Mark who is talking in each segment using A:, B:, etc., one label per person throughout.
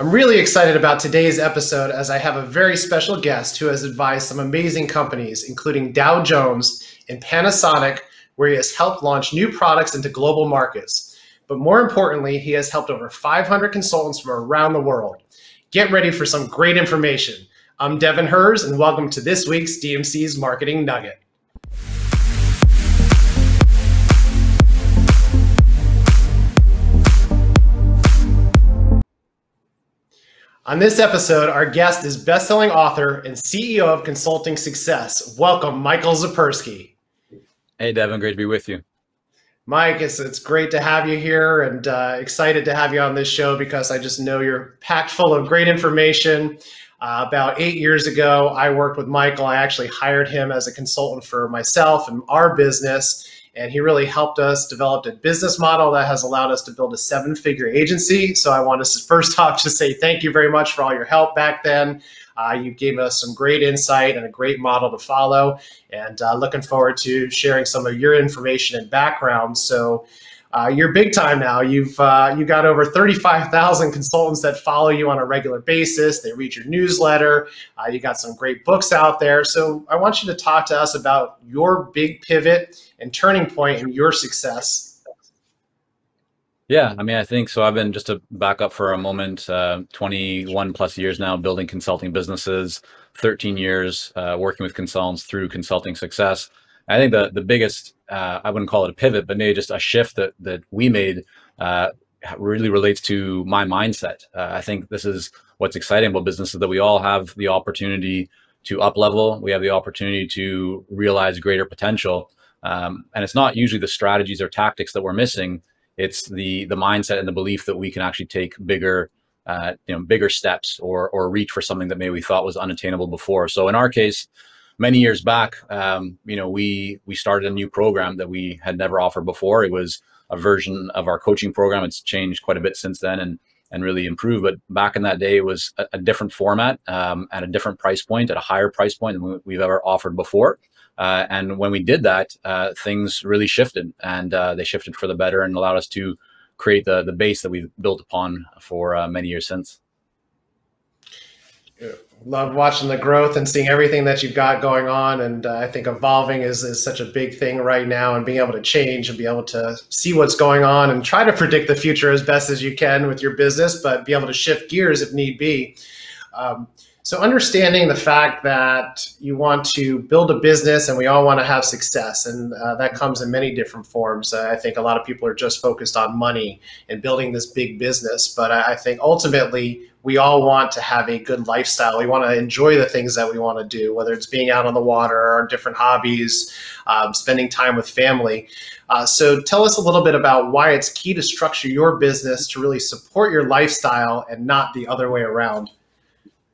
A: I'm really excited about today's episode as I have a very special guest who has advised some amazing companies, including Dow Jones and Panasonic, where he has helped launch new products into global markets. But more importantly, he has helped over 500 consultants from around the world. Get ready for some great information. I'm Devin Hers, and welcome to this week's DMC's Marketing Nugget. On this episode, our guest is best-selling author and CEO of Consulting Success. Welcome, Michael Zipursky.
B: Hey, Devin, great to be with you.
A: Mike, it's, it's great to have you here and uh, excited to have you on this show because I just know you're packed full of great information. Uh, about eight years ago, I worked with Michael. I actually hired him as a consultant for myself and our business and he really helped us develop a business model that has allowed us to build a seven figure agency. So I want to first off just say thank you very much for all your help back then. Uh, you gave us some great insight and a great model to follow, and uh, looking forward to sharing some of your information and background. So, uh, you're big time now. You've uh, you got over 35,000 consultants that follow you on a regular basis. They read your newsletter. Uh, you got some great books out there. So I want you to talk to us about your big pivot and turning point in your success.
B: Yeah, I mean, I think so. I've been just to back up for a moment. Uh, 21 plus years now building consulting businesses. 13 years uh, working with consultants through consulting success. I think the the biggest uh, I wouldn't call it a pivot, but maybe just a shift that that we made uh, really relates to my mindset. Uh, I think this is what's exciting about business is that we all have the opportunity to up level. We have the opportunity to realize greater potential, um, and it's not usually the strategies or tactics that we're missing. It's the the mindset and the belief that we can actually take bigger. Uh, you know, bigger steps or or reach for something that maybe we thought was unattainable before. So in our case, many years back, um, you know, we we started a new program that we had never offered before. It was a version of our coaching program. It's changed quite a bit since then, and and really improved. But back in that day, it was a, a different format um, at a different price point, at a higher price point than we've ever offered before. Uh, and when we did that, uh, things really shifted, and uh, they shifted for the better, and allowed us to create the the base that we've built upon for uh, many years since
A: love watching the growth and seeing everything that you've got going on. And uh, I think evolving is, is such a big thing right now and being able to change and be able to see what's going on and try to predict the future as best as you can with your business, but be able to shift gears if need be. Um, so understanding the fact that you want to build a business and we all want to have success, and uh, that comes in many different forms. Uh, I think a lot of people are just focused on money and building this big business, but I, I think ultimately we all want to have a good lifestyle. We want to enjoy the things that we want to do, whether it's being out on the water or different hobbies, um, spending time with family. Uh, so tell us a little bit about why it's key to structure your business to really support your lifestyle and not the other way around.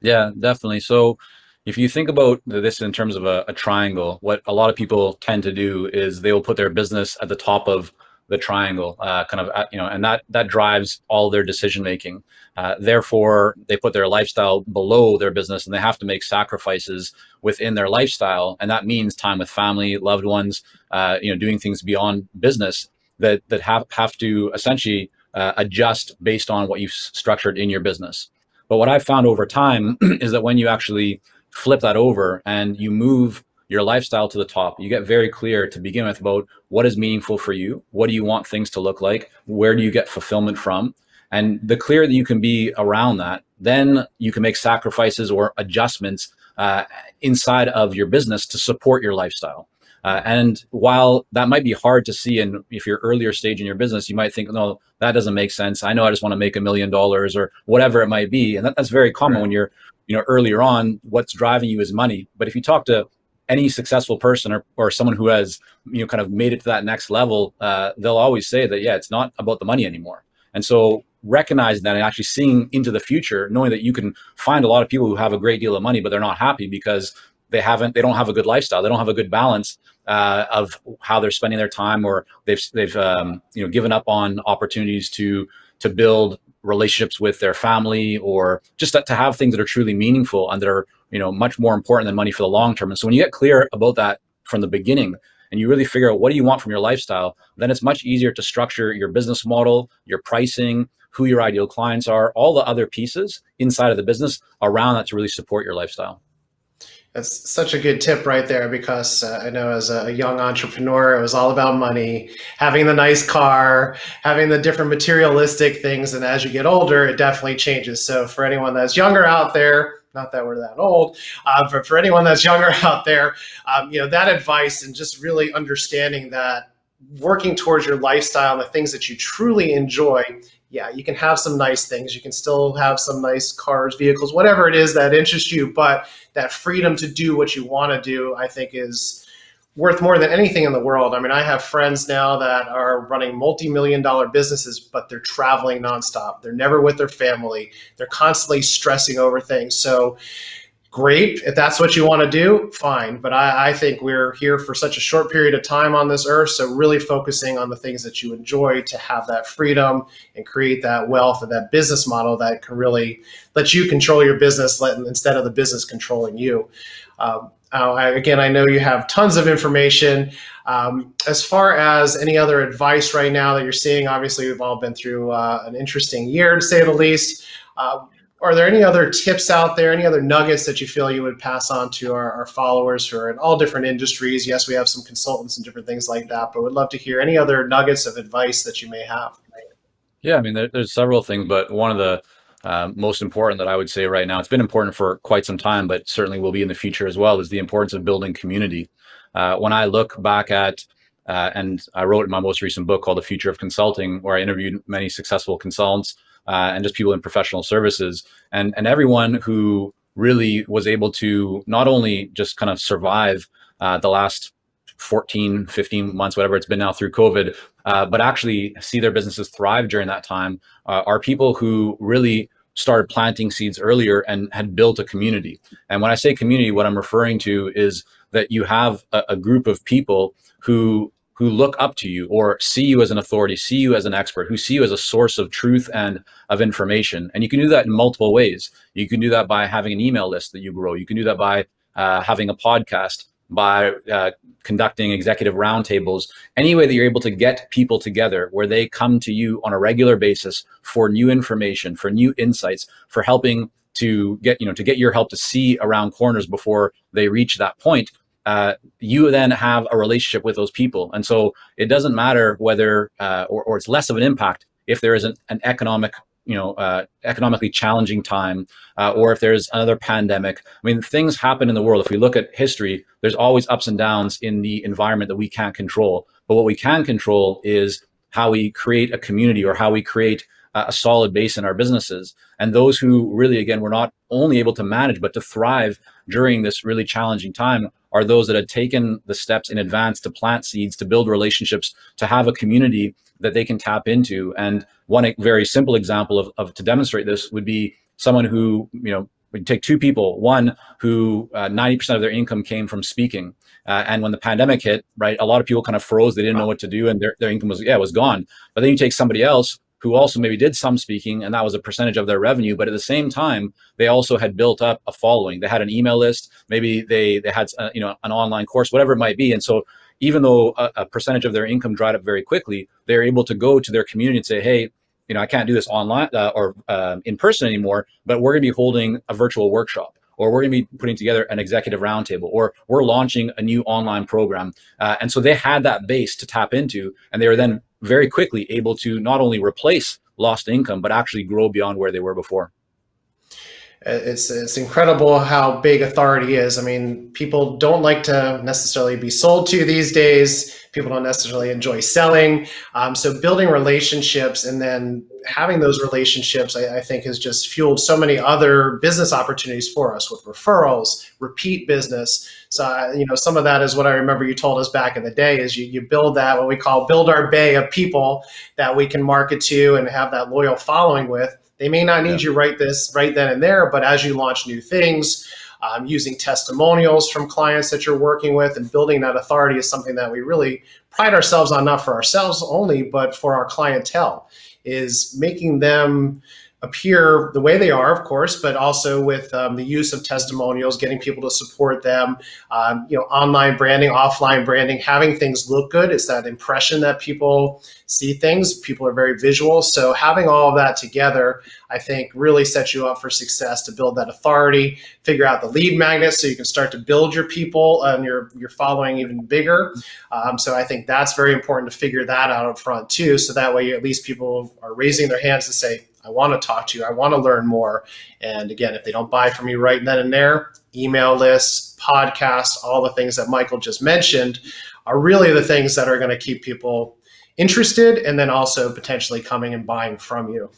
B: Yeah, definitely. So if you think about this in terms of a, a, triangle, what a lot of people tend to do is they will put their business at the top of the triangle, uh, kind of, uh, you know, and that that drives all their decision making. Uh, therefore, they put their lifestyle below their business, and they have to make sacrifices within their lifestyle, and that means time with family, loved ones, uh, you know, doing things beyond business that that have have to essentially uh, adjust based on what you've structured in your business. But what I've found over time is that when you actually flip that over and you move your lifestyle to the top, you get very clear to begin with about what is meaningful for you, what do you want things to look like, where do you get fulfillment from, and the clearer that you can be around that, then you can make sacrifices or adjustments uh, inside of your business to support your lifestyle. Uh, and while that might be hard to see, and if you're earlier stage in your business, you might think, no, that doesn't make sense. I know I just want to make a million dollars or whatever it might be, and that, that's very common right. when you're, you know, earlier on. What's driving you is money. But if you talk to any successful person or, or someone who has, you know, kind of made it to that next level, uh, they'll always say that, yeah, it's not about the money anymore. And so recognizing that and actually seeing into the future, knowing that you can find a lot of people who have a great deal of money, but they're not happy because they haven't, they don't have a good lifestyle. They don't have a good balance uh, of how they're spending their time, or they've they've um, you know given up on opportunities to to build relationships with their family, or just to, to have things that are truly meaningful and that are you know much more important than money for the long term. And so when you get clear about that from the beginning, and you really figure out what do you want from your lifestyle, then it's much easier to structure your business model, your pricing, who your ideal clients are, all the other pieces inside of the business around that to really support your lifestyle.
A: That's such a good tip right there because uh, I know as a young entrepreneur, it was all about money, having the nice car, having the different materialistic things. And as you get older, it definitely changes. So, for anyone that's younger out there, not that we're that old, uh, but for anyone that's younger out there, um, you know, that advice and just really understanding that working towards your lifestyle and the things that you truly enjoy yeah, you can have some nice things. You can still have some nice cars, vehicles, whatever it is that interests you. But that freedom to do what you want to do, I think, is worth more than anything in the world. I mean, I have friends now that are running multi million dollar businesses, but they're traveling nonstop. They're never with their family. They're constantly stressing over things. So, great. If that's what you want to do, fine. But I, I, think we're here for such a short period of time on this earth. So, really focusing on the things that you enjoy to have that freedom and create that wealth and that business model that can really let you control your business instead of the business controlling you. Um, I, again, I know you have tons of information. Um, as far as any other advice right now that you're seeing, obviously, we've all been through uh, an interesting year to say the least. Uh, are there any other tips out there, any other nuggets that you feel you would pass on to our, our, followers who are in all different industries? Yes, we have some consultants and different things like that, but would love to hear any other nuggets of advice that you may have.
B: Yeah, I mean, there, there's several things, but one of the uh, most important that I would say right now, it's been important for quite some time, but certainly will be in the future as well, is the importance of building community. Uh, when I look back at uh, and I wrote in my most recent book called The Future of Consulting, where I interviewed many successful consultants uh, and just people in professional services. And and everyone who really was able to not only just kind of survive uh, the last 14 15 months whatever it's been now through covid uh, but actually see their businesses thrive during that time uh, are people who really started planting seeds earlier and had built a community. And when i say community what i'm referring to is that you have a, a group of people who who look up to you or see you as an authority, see you as an expert, who see you as a source of truth and of information. And you can do that in multiple ways. You can do that by having an email list that you grow. You can do that by uh, having a podcast, by uh, conducting executive roundtables, any way that you're able to get people together where they come to you on a regular basis for new information, for new insights, for helping to get you know to get your help to see around corners before they reach that point uh, you then have a relationship with those people. And so it doesn't matter whether, uh, or, or it's less of an impact if there is an, an economic, you know, uh, economically challenging time, uh, or if there's another pandemic. I mean, things happen in the world. If we look at history, there's always ups and downs in the environment that we can't control. But what we can control is how we create a community or how we create a solid base in our businesses. And those who really, again, were not only able to manage, but to thrive during this really challenging time are those that had taken the steps in advance to plant seeds, to build relationships, to have a community that they can tap into. And one very simple example of, of to demonstrate this would be someone who, you know, we take two people, one who uh, 90% of their income came from speaking. Uh, and when the pandemic hit, right, a lot of people kind of froze. They didn't know what to do and their, their income was, yeah, was gone. But then you take somebody else who also maybe did some speaking and that was a percentage of their revenue but at the same time they also had built up a following. They had an email list. Maybe they they had uh, you know an online course whatever it might be. And so even though a, a percentage of their income dried up very quickly they're able to go to their community and say hey you know i can't do this online uh, or uh, in person anymore but we're going to be holding a virtual workshop or we're going to be putting together an executive roundtable, or we're launching a new online program. Uh, and so they had that base to tap into, and they were then very quickly able to not only replace lost income, but actually grow beyond where they were before.
A: It's, it's incredible how big authority is. I mean, people don't like to necessarily be sold to these days. People don't necessarily enjoy selling. Um, so, building relationships and then having those relationships, I, I, think, has just fueled so many other business opportunities for us with referrals, repeat business. So, uh, you know, some of that is what I remember you told us back in the day is you, you build that, what we call build our bay of people that we can market to and have that loyal following with they may not need yeah. you right this right then and there, but as you launch new things, um, using testimonials from clients that you're working with and building that authority is something that we really pride ourselves on, not for ourselves only, but for our clientele, is making them appear the way they are, of course, but also with um, the use of testimonials, getting people to support them, um, you know, online branding, offline branding, having things look good. It's that impression that people see things. People are very visual. So having all of that together, I think really sets you up for success to build that authority, figure out the lead magnets so you can start to build your people and your, your following even bigger. Um, so I think that's very important to figure that out up front too. So that way at least people are raising their hands to say, I want to talk to you. I want to learn more. And again, if they don't buy from you right then and there, email lists, podcasts, all the things that Michael just mentioned are really the things that are going to keep people interested and then also potentially coming and buying from you.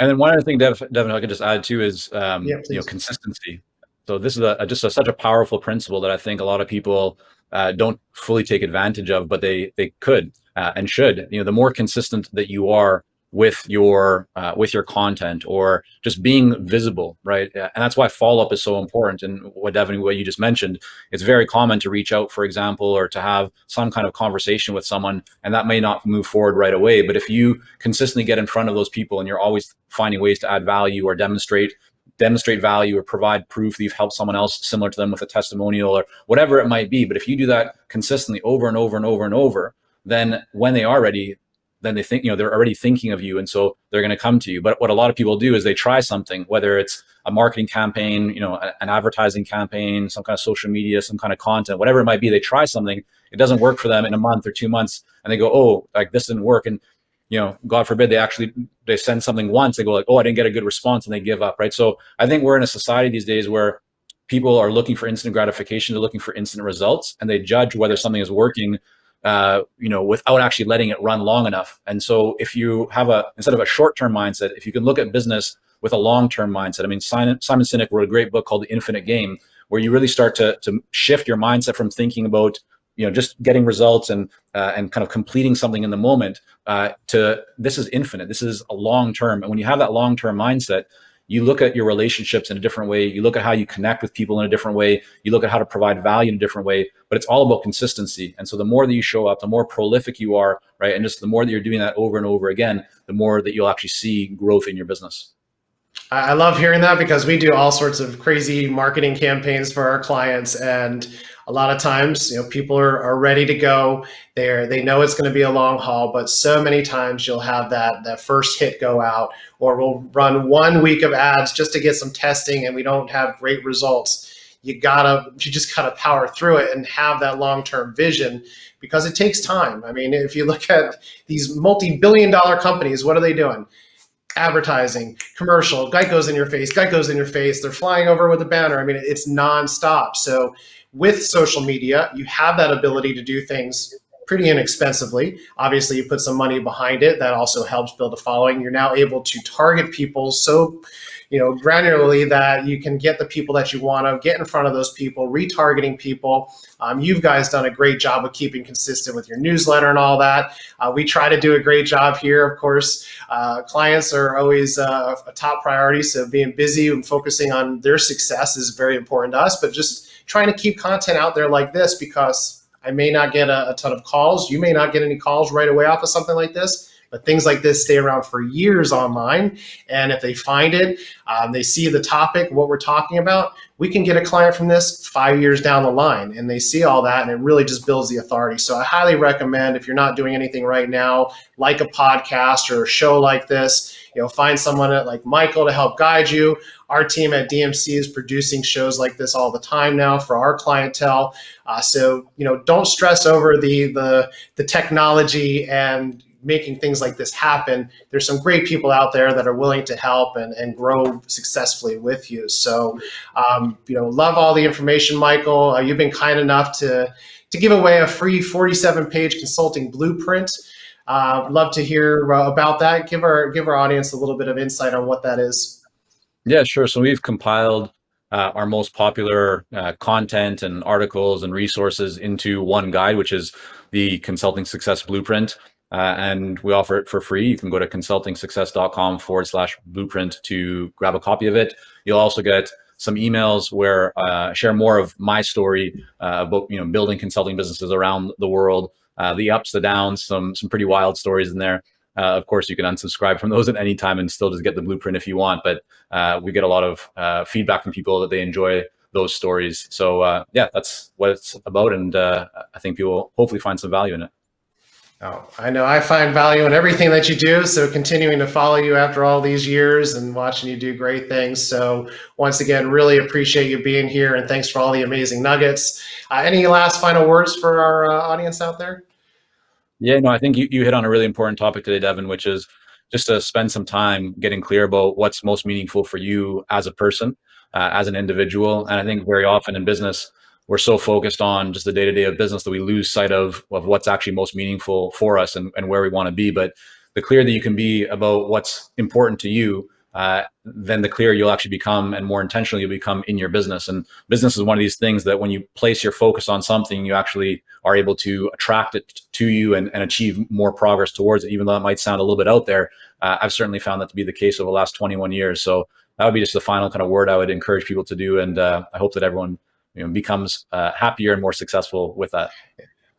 B: And then one other thing, Devin, Devin I could just add too is um, yeah, you know consistency. So this is a, a just a, such a powerful principle that I think a lot of people uh, don't fully take advantage of, but they they could uh, and should. You know, the more consistent that you are with your uh, with your content or just being visible right? And that's why follow-up is so important. And what devin what you just mentioned it's very common to reach out for example or to have some kind of conversation with someone and that may not move forward right away. But if you consistently get in front of those people and you're always finding ways to add value or demonstrate demonstrate value or provide proof that you've helped someone else similar to them with a testimonial or whatever it might be but if you do that consistently over and over and over and over then when they are ready then they think you know they're already thinking of you and so they're going to come to you. But what a lot of people do is they try something whether it's a marketing campaign you know an advertising campaign some kind of social media some kind of content whatever it might be they try something. It doesn't work for them in a month or two months and they go oh like this didn't work and you know god forbid they actually they send something once they go like oh i didn't get a good response and they give up right? So i think we're in a society these days where people are looking for instant gratification they're looking for instant results and they judge whether something is working uh, you know, without actually letting it run long enough. And so if you have a, instead of a short-term mindset, if you can look at business with a long-term mindset, I mean, Simon, Simon Sinek wrote a great book called The Infinite Game, where you really start to, to shift your mindset from thinking about, you know, just getting results and, uh, and kind of completing something in the moment uh, to this is infinite. This is a long-term. And when you have that long-term mindset, you look at your relationships in a different way. You look at how you connect with people in a different way. You look at how to provide value in a different way. But it's all about consistency. And so the more that you show up, the more prolific you are, right? And just the more that you're doing that over and over again, the more that you'll actually see growth in your business.
A: I love hearing that because we do all sorts of crazy marketing campaigns for our clients. And a lot of times, you know, people are, are ready to go. They're, they know it's going to be a long haul, but so many times you'll have that, that first hit go out, or we'll run one week of ads just to get some testing and we don't have great results. You gotta, you just gotta power through it and have that long-term vision because it takes time. I mean, if you look at these multi-billion dollar companies, what are they doing? advertising, commercial, Geico's in your face, Geico's in your face. They're flying over with a banner. I mean, it's nonstop. So with social media, you have that ability to do things pretty inexpensively. Obviously, you put some money behind it. That also helps build a following. You're now able to target people so you know granularly that you can get the people that you want to get in front of those people retargeting people um, you guys done a great job of keeping consistent with your newsletter and all that uh, we try to do a great job here of course uh, clients are always uh, a top priority so being busy and focusing on their success is very important to us but just trying to keep content out there like this because I may not get a, a ton of calls. You may not get any calls right away off of something like this but things like this stay around for years online. And if they find it, um, they see the topic, what we're talking about, we can get a client from this five years down the line. And they see all that, and it really just builds the authority. So I highly recommend if you're not doing anything right now, like a podcast or a show like this, you know, find someone at like Michael to help guide you. Our team at DMC is producing shows like this all the time now for our clientele. Uh, so you know, don't stress over the the the technology and making things like this happen. There's some great people out there that are willing to help and, and grow successfully with you. So, um, you know, love all the information, Michael. Uh, you've been kind enough to to give away a free 47 page consulting blueprint. Uh, love to hear uh, about that. Give our give our audience a little bit of insight on what that is.
B: Yeah, sure. So we've compiled uh, our most popular uh, content and articles and resources into one guide, which is the Consulting Success Blueprint. Uh, and we offer it for free. You can go to consultingsuccess.com forward slash blueprint to grab a copy of it. You'll also get some emails where uh, I share more of my story uh, about you know building consulting businesses around the world, uh, the ups, the downs, some some pretty wild stories in there. Uh, of course, you can unsubscribe from those at any time and still just get the blueprint if you want. But uh, we get a lot of uh, feedback from people that they enjoy those stories. So uh, yeah, that's what it's about, and uh, I think people hopefully find some value in it.
A: Oh, I know I find value in everything that you do. So continuing to follow you after all these years and watching you do great things. So once again, really appreciate you being here and thanks for all the amazing nuggets. Uh, any last final words for our audience out there?
B: Yeah, no, I think you, you hit on a really important topic today, Devin, which is just to spend some time getting clear about what's most meaningful for you as a person, uh, as an individual. And I think very often in business, we're so focused on just the day to day of business that we lose sight of, of what's actually most meaningful for us and, and where we want to be. But the clearer that you can be about what's important to you, uh, then the clearer you'll actually become and more intentional you'll become in your business. And business is one of these things that when you place your focus on something, you actually are able to attract it to you and, and achieve more progress towards it, even though it might sound a little bit out there. Uh, I've certainly found that to be the case over the last 21 years. So that would be just the final kind of word I would encourage people to do. And uh, I hope that everyone you know, becomes uh, happier and more successful with that.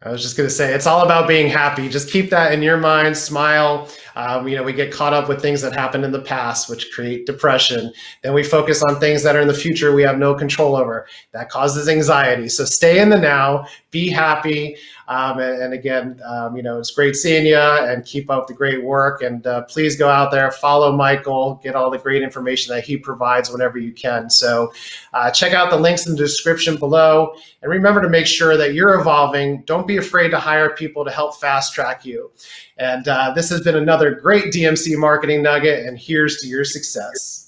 A: I was just going to say, it's all about being happy. Just keep that in your mind, smile. Um, you know, we get caught up with things that happened in the past, which create depression. Then we focus on things that are in the future we have no control over. That causes anxiety. So stay in the now, be happy. Um, and, and, again, um, you know, it's great seeing you and keep up the great work. And uh, please go out there, follow Michael, get all the great information that he provides whenever you can. So uh, check out the links in the description below. And remember to make sure that you're evolving. Don't be afraid to hire people to help fast track you. And uh, this has been another great DMC marketing nugget. And here's to your success.